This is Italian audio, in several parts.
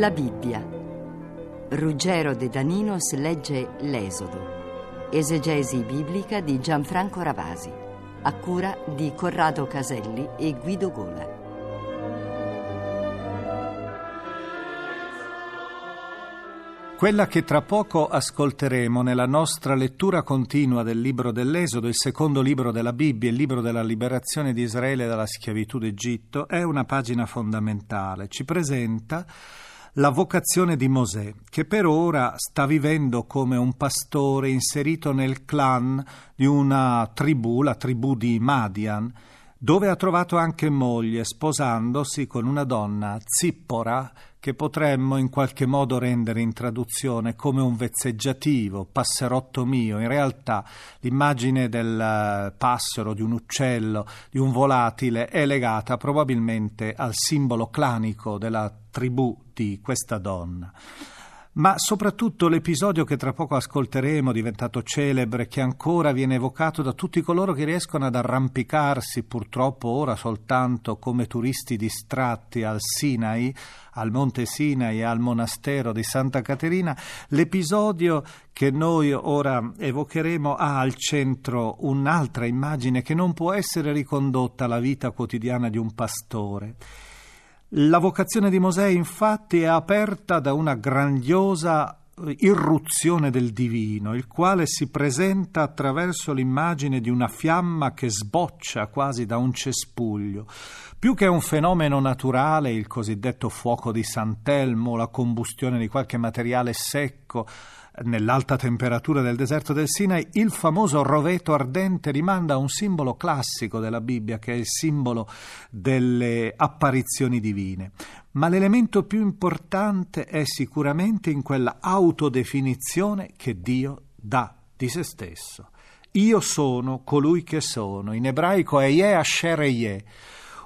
La Bibbia. Ruggero De Daninos legge L'Esodo. Esegesi biblica di Gianfranco Ravasi. A cura di Corrado Caselli e Guido Gola. Quella che tra poco ascolteremo nella nostra lettura continua del libro dell'Esodo, il secondo libro della Bibbia, il libro della liberazione di Israele dalla schiavitù d'Egitto, è una pagina fondamentale. Ci presenta la vocazione di Mosè, che per ora sta vivendo come un pastore inserito nel clan di una tribù, la tribù di Madian, dove ha trovato anche moglie, sposandosi con una donna, Zippora, che potremmo in qualche modo rendere in traduzione come un vezzeggiativo, passerotto mio. In realtà l'immagine del eh, passero, di un uccello, di un volatile è legata probabilmente al simbolo clanico della tribù di questa donna ma soprattutto l'episodio che tra poco ascolteremo, diventato celebre, che ancora viene evocato da tutti coloro che riescono ad arrampicarsi, purtroppo ora soltanto come turisti distratti al Sinai, al Monte Sinai e al monastero di Santa Caterina, l'episodio che noi ora evocheremo ha al centro un'altra immagine che non può essere ricondotta alla vita quotidiana di un pastore. La vocazione di Mosè infatti è aperta da una grandiosa eh, irruzione del divino, il quale si presenta attraverso l'immagine di una fiamma che sboccia quasi da un cespuglio. Più che un fenomeno naturale, il cosiddetto fuoco di Sant'Elmo, la combustione di qualche materiale secco, nell'alta temperatura del deserto del Sinai, il famoso roveto ardente rimanda a un simbolo classico della Bibbia, che è il simbolo delle apparizioni divine. Ma l'elemento più importante è sicuramente in quella autodefinizione che Dio dà di se stesso. Io sono colui che sono. In ebraico è Ye Asher Ye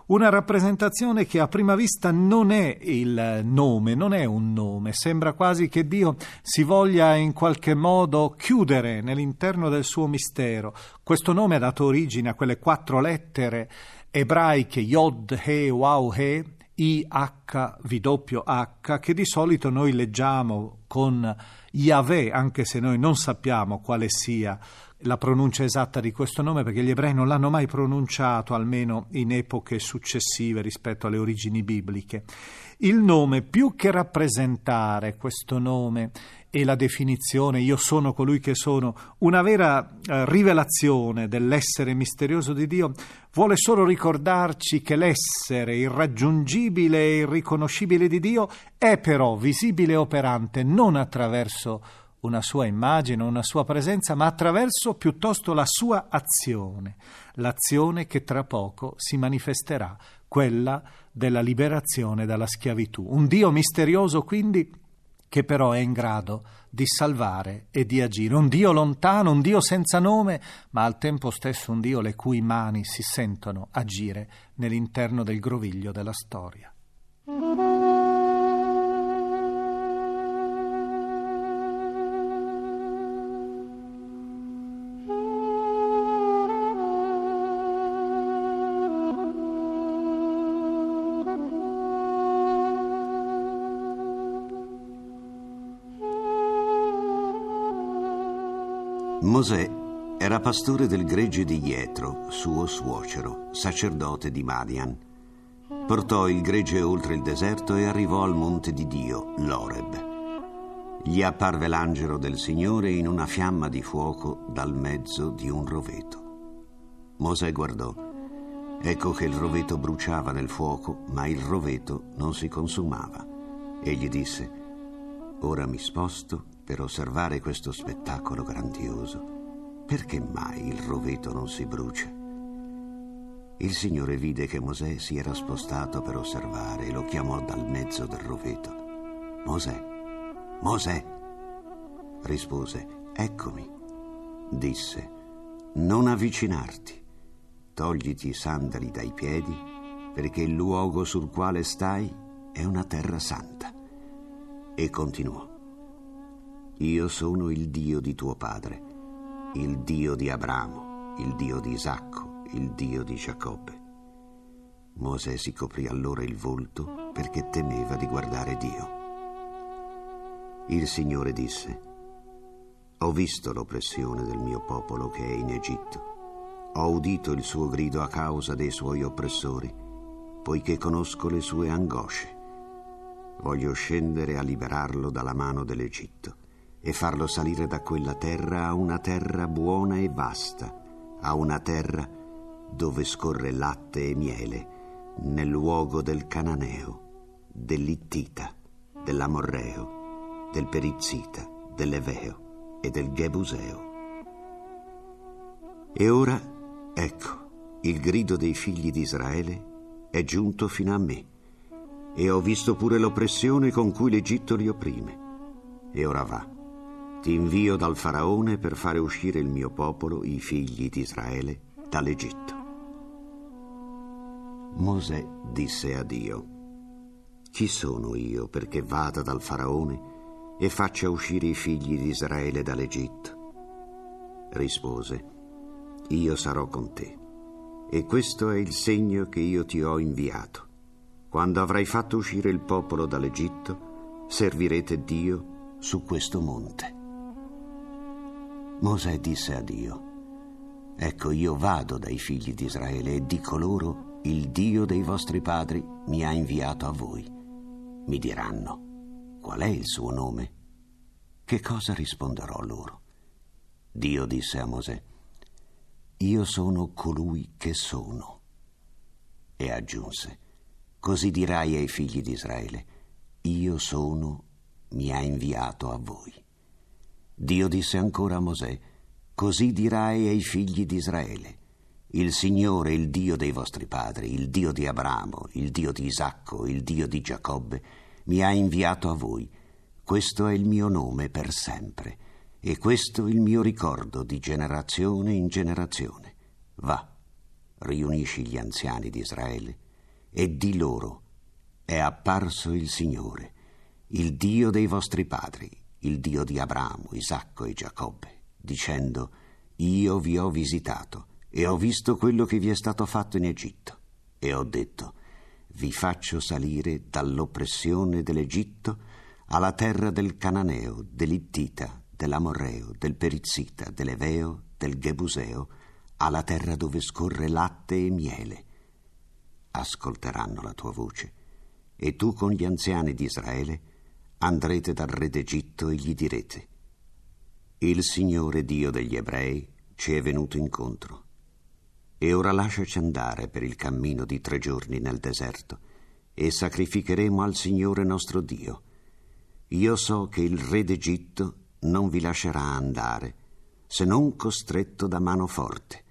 una rappresentazione che a prima vista non è il nome, non è un nome, sembra quasi che Dio si voglia in qualche modo chiudere nell'interno del suo mistero. Questo nome ha dato origine a quelle quattro lettere ebraiche Yod, He, Waw, He, I, H, V, H, che di solito noi leggiamo con Yahweh, anche se noi non sappiamo quale sia la pronuncia esatta di questo nome perché gli ebrei non l'hanno mai pronunciato, almeno in epoche successive rispetto alle origini bibliche. Il nome, più che rappresentare questo nome e la definizione io sono colui che sono, una vera eh, rivelazione dell'essere misterioso di Dio, vuole solo ricordarci che l'essere irraggiungibile e irriconoscibile di Dio è però visibile e operante non attraverso una sua immagine, una sua presenza, ma attraverso piuttosto la sua azione, l'azione che tra poco si manifesterà, quella della liberazione dalla schiavitù. Un Dio misterioso quindi che però è in grado di salvare e di agire. Un Dio lontano, un Dio senza nome, ma al tempo stesso un Dio le cui mani si sentono agire nell'interno del groviglio della storia. Mosè era pastore del gregge di Jetro, suo suocero, sacerdote di Madian. Portò il gregge oltre il deserto e arrivò al monte di Dio, l'Oreb. Gli apparve l'angelo del Signore in una fiamma di fuoco dal mezzo di un roveto. Mosè guardò. Ecco che il roveto bruciava nel fuoco, ma il roveto non si consumava. Egli disse, Ora mi sposto per osservare questo spettacolo grandioso, perché mai il roveto non si brucia? Il Signore vide che Mosè si era spostato per osservare e lo chiamò dal mezzo del roveto. Mosè, Mosè, rispose, eccomi. Disse, non avvicinarti, togliti i sandali dai piedi, perché il luogo sul quale stai è una terra santa. E continuò. Io sono il Dio di tuo padre, il Dio di Abramo, il Dio di Isacco, il Dio di Giacobbe. Mosè si coprì allora il volto perché temeva di guardare Dio. Il Signore disse, Ho visto l'oppressione del mio popolo che è in Egitto. Ho udito il suo grido a causa dei suoi oppressori, poiché conosco le sue angosce. Voglio scendere a liberarlo dalla mano dell'Egitto e farlo salire da quella terra a una terra buona e vasta, a una terra dove scorre latte e miele, nel luogo del Cananeo, dell'Ittita, dell'Amorreo del Perizzita, dell'Eveo e del Gebuseo. E ora, ecco, il grido dei figli di Israele è giunto fino a me, e ho visto pure l'oppressione con cui l'Egitto li opprime. E ora va, ti invio dal faraone per fare uscire il mio popolo, i figli di Israele, dall'Egitto. Mosè disse a Dio, Chi sono io perché vada dal faraone e faccia uscire i figli di Israele dall'Egitto. Rispose, Io sarò con te, e questo è il segno che io ti ho inviato. Quando avrai fatto uscire il popolo dall'Egitto, servirete Dio su questo monte. Mosè disse a Dio, Ecco io vado dai figli di Israele e dico loro, il Dio dei vostri padri mi ha inviato a voi. Mi diranno, Qual è il suo nome? Che cosa risponderò loro? Dio disse a Mosè, Io sono colui che sono. E aggiunse, Così dirai ai figli di Israele, Io sono, mi ha inviato a voi. Dio disse ancora a Mosè, Così dirai ai figli di Israele, il Signore, il Dio dei vostri padri, il Dio di Abramo, il Dio di Isacco, il Dio di Giacobbe, mi ha inviato a voi. Questo è il mio nome per sempre e questo il mio ricordo di generazione in generazione. Va, riunisci gli anziani di Israele e di loro, è apparso il Signore, il Dio dei vostri padri, il Dio di Abramo, Isacco e Giacobbe, dicendo, io vi ho visitato e ho visto quello che vi è stato fatto in Egitto. E ho detto, vi faccio salire dall'oppressione dell'Egitto alla terra del Cananeo, dell'Ittita, dell'Amorreo, del Perizzita, dell'Eveo, del Gebuseo, alla terra dove scorre latte e miele. Ascolteranno la tua voce, e tu con gli anziani di Israele andrete dal re d'Egitto e gli direte, Il Signore Dio degli ebrei ci è venuto incontro e ora lasciaci andare per il cammino di tre giorni nel deserto e sacrificheremo al Signore nostro Dio. Io so che il re d'Egitto non vi lascerà andare, se non costretto da mano forte.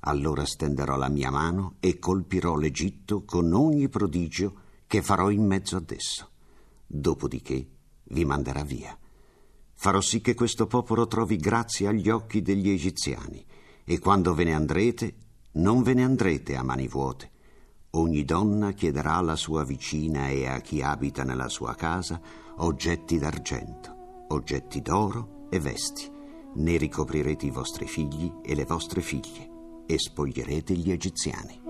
Allora stenderò la mia mano e colpirò l'Egitto con ogni prodigio che farò in mezzo ad esso. Dopodiché vi manderà via. Farò sì che questo popolo trovi grazia agli occhi degli egiziani, e quando ve ne andrete non ve ne andrete a mani vuote. Ogni donna chiederà alla sua vicina e a chi abita nella sua casa oggetti d'argento, oggetti d'oro e vesti. Ne ricoprirete i vostri figli e le vostre figlie e spoglierete gli egiziani.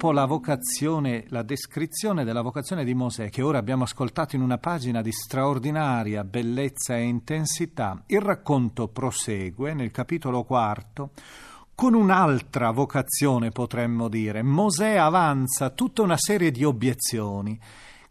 Dopo la vocazione, la descrizione della vocazione di Mosè, che ora abbiamo ascoltato in una pagina di straordinaria bellezza e intensità, il racconto prosegue nel capitolo quarto con un'altra vocazione, potremmo dire. Mosè avanza tutta una serie di obiezioni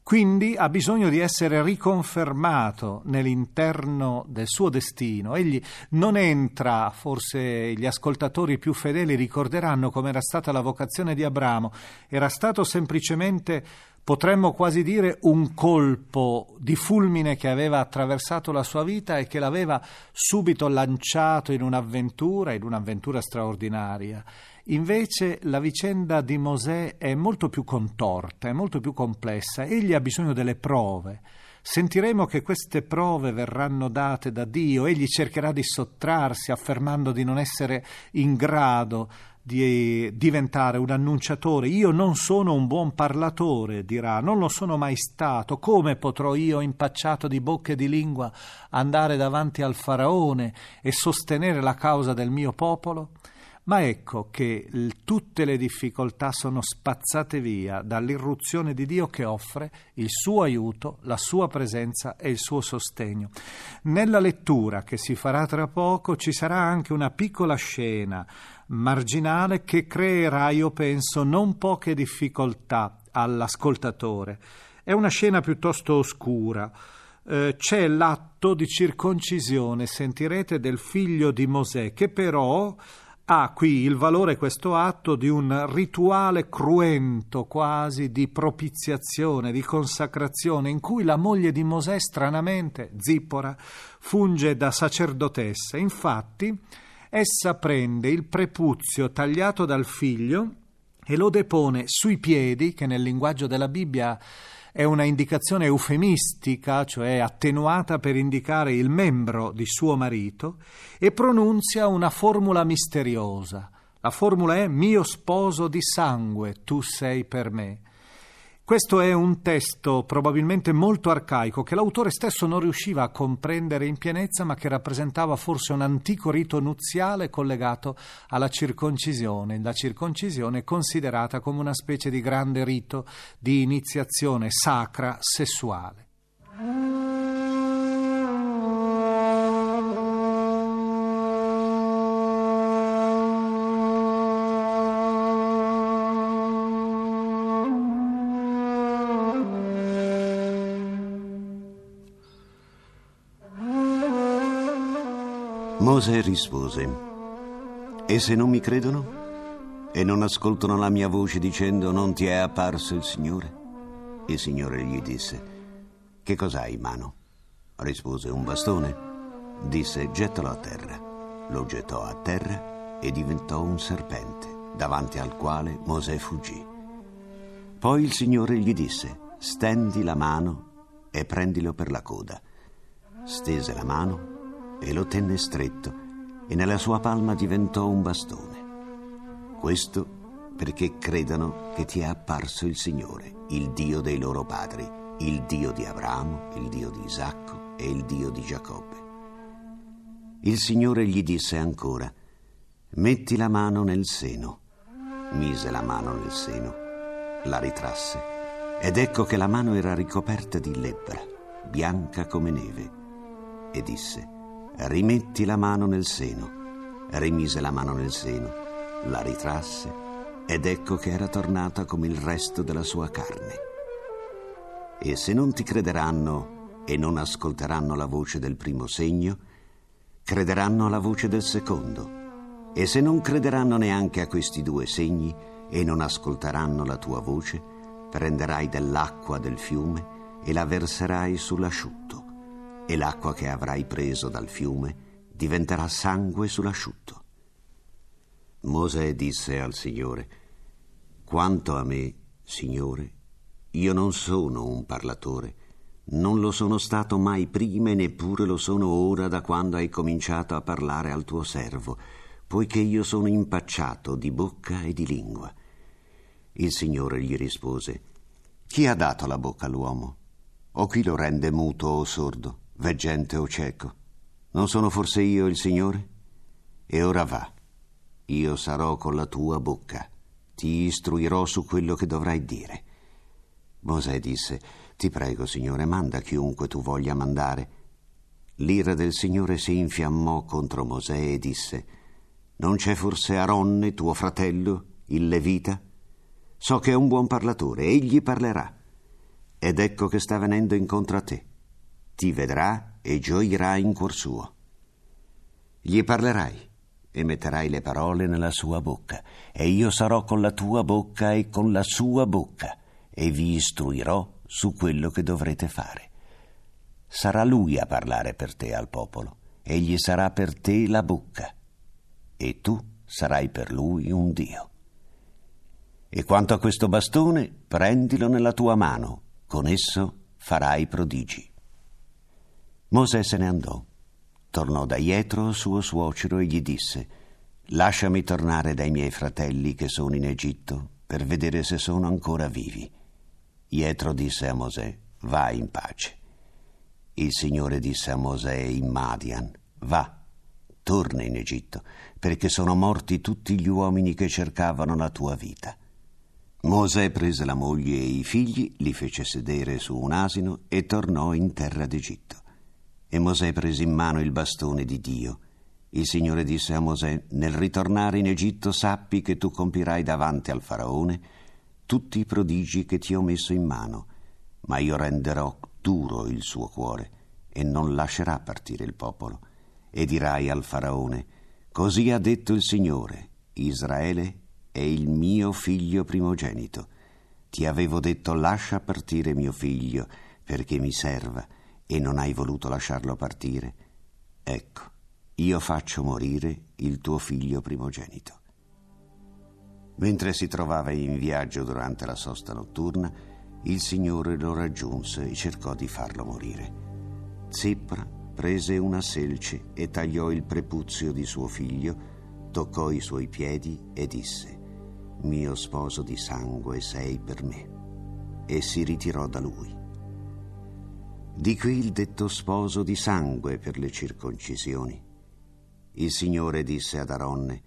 quindi ha bisogno di essere riconfermato nell'interno del suo destino. Egli non entra, forse gli ascoltatori più fedeli ricorderanno come era stata la vocazione di Abramo, era stato semplicemente potremmo quasi dire un colpo di fulmine che aveva attraversato la sua vita e che l'aveva subito lanciato in un'avventura, in un'avventura straordinaria. Invece la vicenda di Mosè è molto più contorta, è molto più complessa. Egli ha bisogno delle prove. Sentiremo che queste prove verranno date da Dio, egli cercherà di sottrarsi affermando di non essere in grado di diventare un annunciatore. Io non sono un buon parlatore, dirà, non lo sono mai stato. Come potrò io, impacciato di bocca e di lingua, andare davanti al faraone e sostenere la causa del mio popolo? Ma ecco che tutte le difficoltà sono spazzate via dall'irruzione di Dio che offre il suo aiuto, la sua presenza e il suo sostegno. Nella lettura che si farà tra poco ci sarà anche una piccola scena marginale che creerà, io penso, non poche difficoltà all'ascoltatore. È una scena piuttosto oscura. Eh, c'è l'atto di circoncisione, sentirete, del figlio di Mosè, che però ha qui il valore questo atto di un rituale cruento quasi di propiziazione, di consacrazione, in cui la moglie di Mosè stranamente, Zippora, funge da sacerdotessa. Infatti, essa prende il prepuzio tagliato dal figlio e lo depone sui piedi, che nel linguaggio della Bibbia è una indicazione eufemistica, cioè attenuata per indicare il membro di suo marito, e pronunzia una formula misteriosa. La formula è mio sposo di sangue, tu sei per me. Questo è un testo probabilmente molto arcaico che l'autore stesso non riusciva a comprendere in pienezza, ma che rappresentava forse un antico rito nuziale collegato alla circoncisione. La circoncisione considerata come una specie di grande rito di iniziazione sacra sessuale. Mosè rispose, E se non mi credono? E non ascoltano la mia voce dicendo non ti è apparso il Signore? Il Signore gli disse, Che cos'hai in mano? Rispose un bastone. Disse, gettalo a terra. Lo gettò a terra e diventò un serpente, davanti al quale Mosè fuggì. Poi il Signore gli disse, stendi la mano e prendilo per la coda. Stese la mano e lo tenne stretto e nella sua palma diventò un bastone. Questo perché credano che ti è apparso il Signore, il Dio dei loro padri, il Dio di Abramo, il Dio di Isacco e il Dio di Giacobbe. Il Signore gli disse ancora, metti la mano nel seno. Mise la mano nel seno, la ritrasse ed ecco che la mano era ricoperta di lebbra, bianca come neve, e disse, rimetti la mano nel seno. Rimise la mano nel seno, la ritrasse ed ecco che era tornata come il resto della sua carne. E se non ti crederanno e non ascolteranno la voce del primo segno, crederanno alla voce del secondo. E se non crederanno neanche a questi due segni e non ascolteranno la tua voce, prenderai dell'acqua del fiume e la verserai sull'asciutto e l'acqua che avrai preso dal fiume diventerà sangue sull'asciutto. Mosè disse al Signore, Quanto a me, Signore, io non sono un parlatore, non lo sono stato mai prima e neppure lo sono ora da quando hai cominciato a parlare al tuo servo, poiché io sono impacciato di bocca e di lingua. Il Signore gli rispose, Chi ha dato la bocca all'uomo? O chi lo rende muto o sordo? Veggente o cieco. Non sono forse io il Signore? E ora va. Io sarò con la tua bocca. Ti istruirò su quello che dovrai dire. Mosè disse, Ti prego, Signore, manda chiunque tu voglia mandare. L'ira del Signore si infiammò contro Mosè e disse, Non c'è forse Aronne, tuo fratello, il Levita? So che è un buon parlatore, egli parlerà. Ed ecco che sta venendo incontro a te ti vedrà e gioirà in cuor suo. Gli parlerai e metterai le parole nella sua bocca, e io sarò con la tua bocca e con la sua bocca, e vi istruirò su quello che dovrete fare. Sarà lui a parlare per te al popolo, egli sarà per te la bocca, e tu sarai per lui un Dio. E quanto a questo bastone, prendilo nella tua mano, con esso farai prodigi. Mosè se ne andò. Tornò da Jetro, suo suocero, e gli disse: lasciami tornare dai miei fratelli che sono in Egitto per vedere se sono ancora vivi. Ietro disse a Mosè, vai in pace. Il Signore disse a Mosè in Madian, va, torna in Egitto, perché sono morti tutti gli uomini che cercavano la tua vita. Mosè prese la moglie e i figli, li fece sedere su un asino e tornò in terra d'Egitto. E Mosè prese in mano il bastone di Dio. Il Signore disse a Mosè, nel ritornare in Egitto sappi che tu compirai davanti al faraone tutti i prodigi che ti ho messo in mano, ma io renderò duro il suo cuore e non lascerà partire il popolo. E dirai al faraone, così ha detto il Signore, Israele è il mio figlio primogenito. Ti avevo detto lascia partire mio figlio perché mi serva e non hai voluto lasciarlo partire. Ecco, io faccio morire il tuo figlio primogenito. Mentre si trovava in viaggio durante la sosta notturna, il Signore lo raggiunse e cercò di farlo morire. Zipra prese una selce e tagliò il prepuzio di suo figlio, toccò i suoi piedi e disse, Mio sposo di sangue sei per me. E si ritirò da lui. Di qui il detto sposo di sangue per le circoncisioni. Il Signore disse ad Aronne,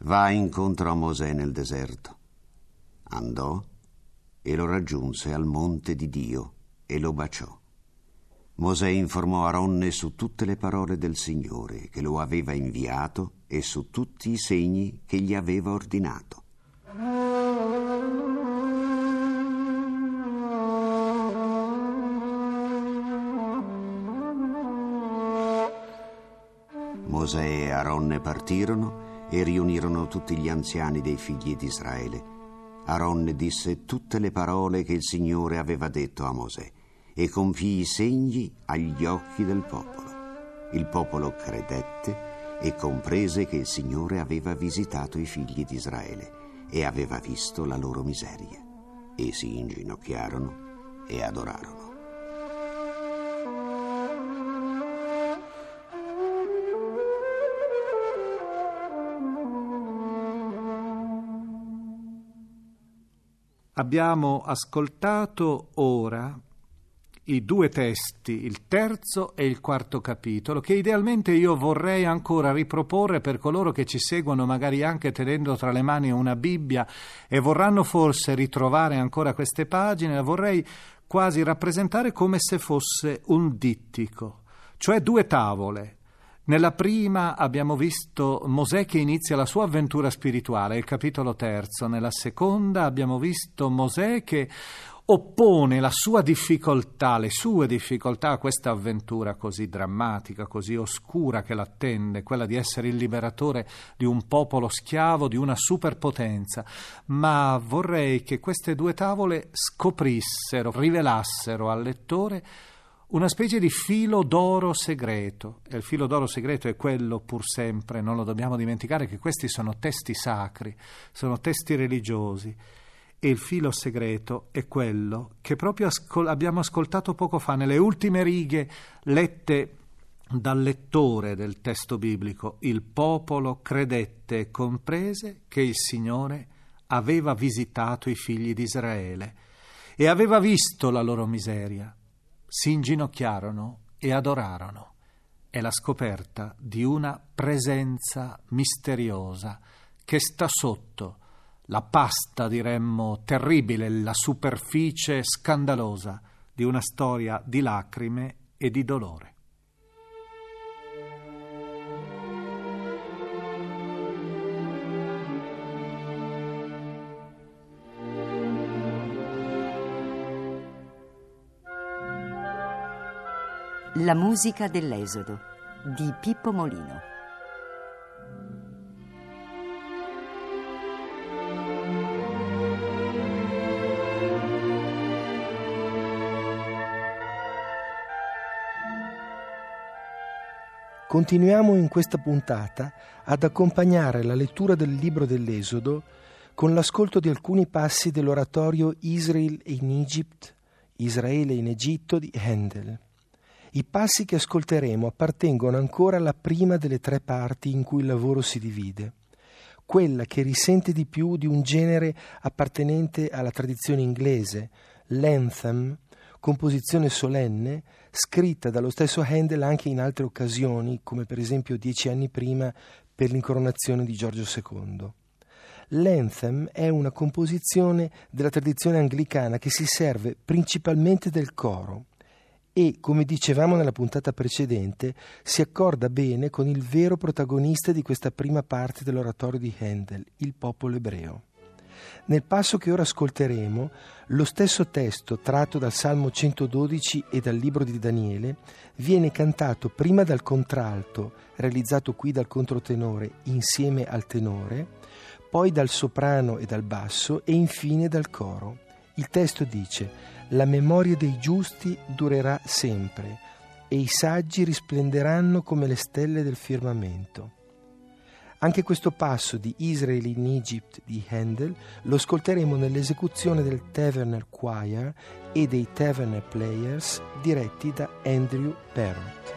Va incontro a Mosè nel deserto. Andò e lo raggiunse al monte di Dio e lo baciò. Mosè informò Aronne su tutte le parole del Signore che lo aveva inviato e su tutti i segni che gli aveva ordinato. Mosè e Aronne partirono e riunirono tutti gli anziani dei figli di Israele. Aaron disse tutte le parole che il Signore aveva detto a Mosè e compì i segni agli occhi del popolo. Il popolo credette e comprese che il Signore aveva visitato i figli di Israele e aveva visto la loro miseria. E si inginocchiarono e adorarono. Abbiamo ascoltato ora i due testi, il terzo e il quarto capitolo, che idealmente io vorrei ancora riproporre per coloro che ci seguono, magari anche tenendo tra le mani una Bibbia e vorranno forse ritrovare ancora queste pagine, la vorrei quasi rappresentare come se fosse un dittico, cioè due tavole, nella prima abbiamo visto Mosè che inizia la sua avventura spirituale, il capitolo terzo. Nella seconda abbiamo visto Mosè che oppone la sua difficoltà, le sue difficoltà a questa avventura così drammatica, così oscura che l'attende, quella di essere il liberatore di un popolo schiavo, di una superpotenza. Ma vorrei che queste due tavole scoprissero, rivelassero al lettore una specie di filo d'oro segreto. E il filo d'oro segreto è quello pur sempre, non lo dobbiamo dimenticare, che questi sono testi sacri, sono testi religiosi. E il filo segreto è quello che proprio ascol- abbiamo ascoltato poco fa nelle ultime righe lette dal lettore del testo biblico. Il popolo credette e comprese che il Signore aveva visitato i figli di Israele e aveva visto la loro miseria si inginocchiarono e adorarono. È la scoperta di una presenza misteriosa che sta sotto la pasta, diremmo, terribile, la superficie scandalosa di una storia di lacrime e di dolore. La musica dell'Esodo di Pippo Molino. Continuiamo in questa puntata ad accompagnare la lettura del libro dell'Esodo con l'ascolto di alcuni passi dell'oratorio Israel in Egypt, Israele in Egitto di Handel. I passi che ascolteremo appartengono ancora alla prima delle tre parti in cui il lavoro si divide. quella che risente di più di un genere appartenente alla tradizione inglese, l'anthem, composizione solenne, scritta dallo stesso Handel anche in altre occasioni, come per esempio dieci anni prima per l'incoronazione di Giorgio II. L'anthem è una composizione della tradizione anglicana che si serve principalmente del coro e, come dicevamo nella puntata precedente, si accorda bene con il vero protagonista di questa prima parte dell'oratorio di Handel, il popolo ebreo. Nel passo che ora ascolteremo, lo stesso testo tratto dal Salmo 112 e dal libro di Daniele viene cantato prima dal contralto, realizzato qui dal controtenore insieme al tenore, poi dal soprano e dal basso e infine dal coro. Il testo dice La memoria dei giusti durerà sempre e i saggi risplenderanno come le stelle del firmamento. Anche questo passo di Israel in Egypt di Handel lo ascolteremo nell'esecuzione del Taverner Choir e dei Taverner Players diretti da Andrew Parrott.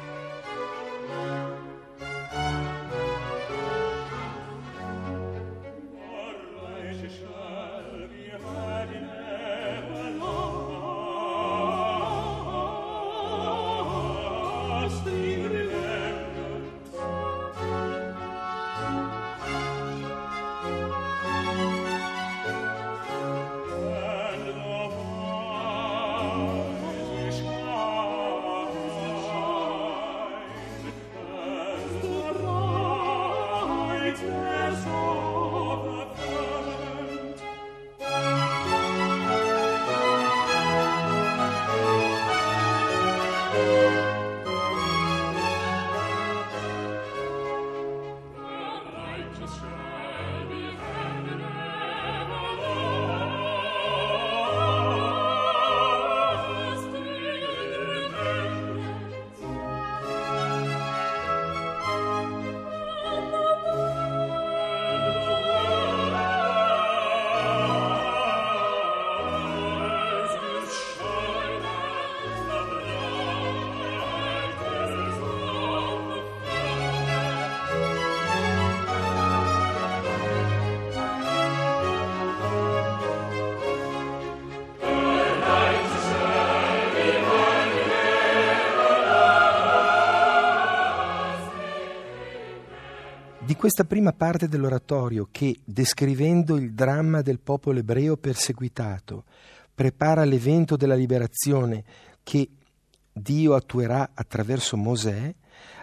Questa prima parte dell'oratorio che, descrivendo il dramma del popolo ebreo perseguitato, prepara l'evento della liberazione che Dio attuerà attraverso Mosè,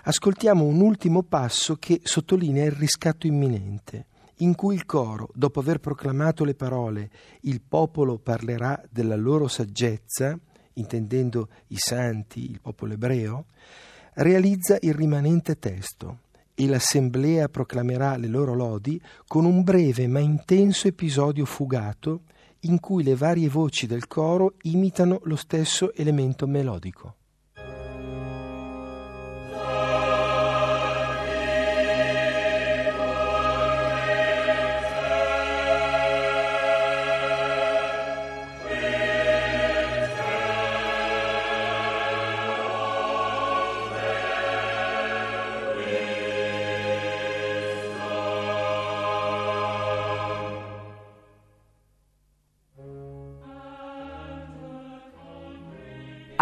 ascoltiamo un ultimo passo che sottolinea il riscatto imminente, in cui il coro, dopo aver proclamato le parole il popolo parlerà della loro saggezza, intendendo i santi, il popolo ebreo, realizza il rimanente testo e l'assemblea proclamerà le loro lodi con un breve ma intenso episodio fugato in cui le varie voci del coro imitano lo stesso elemento melodico.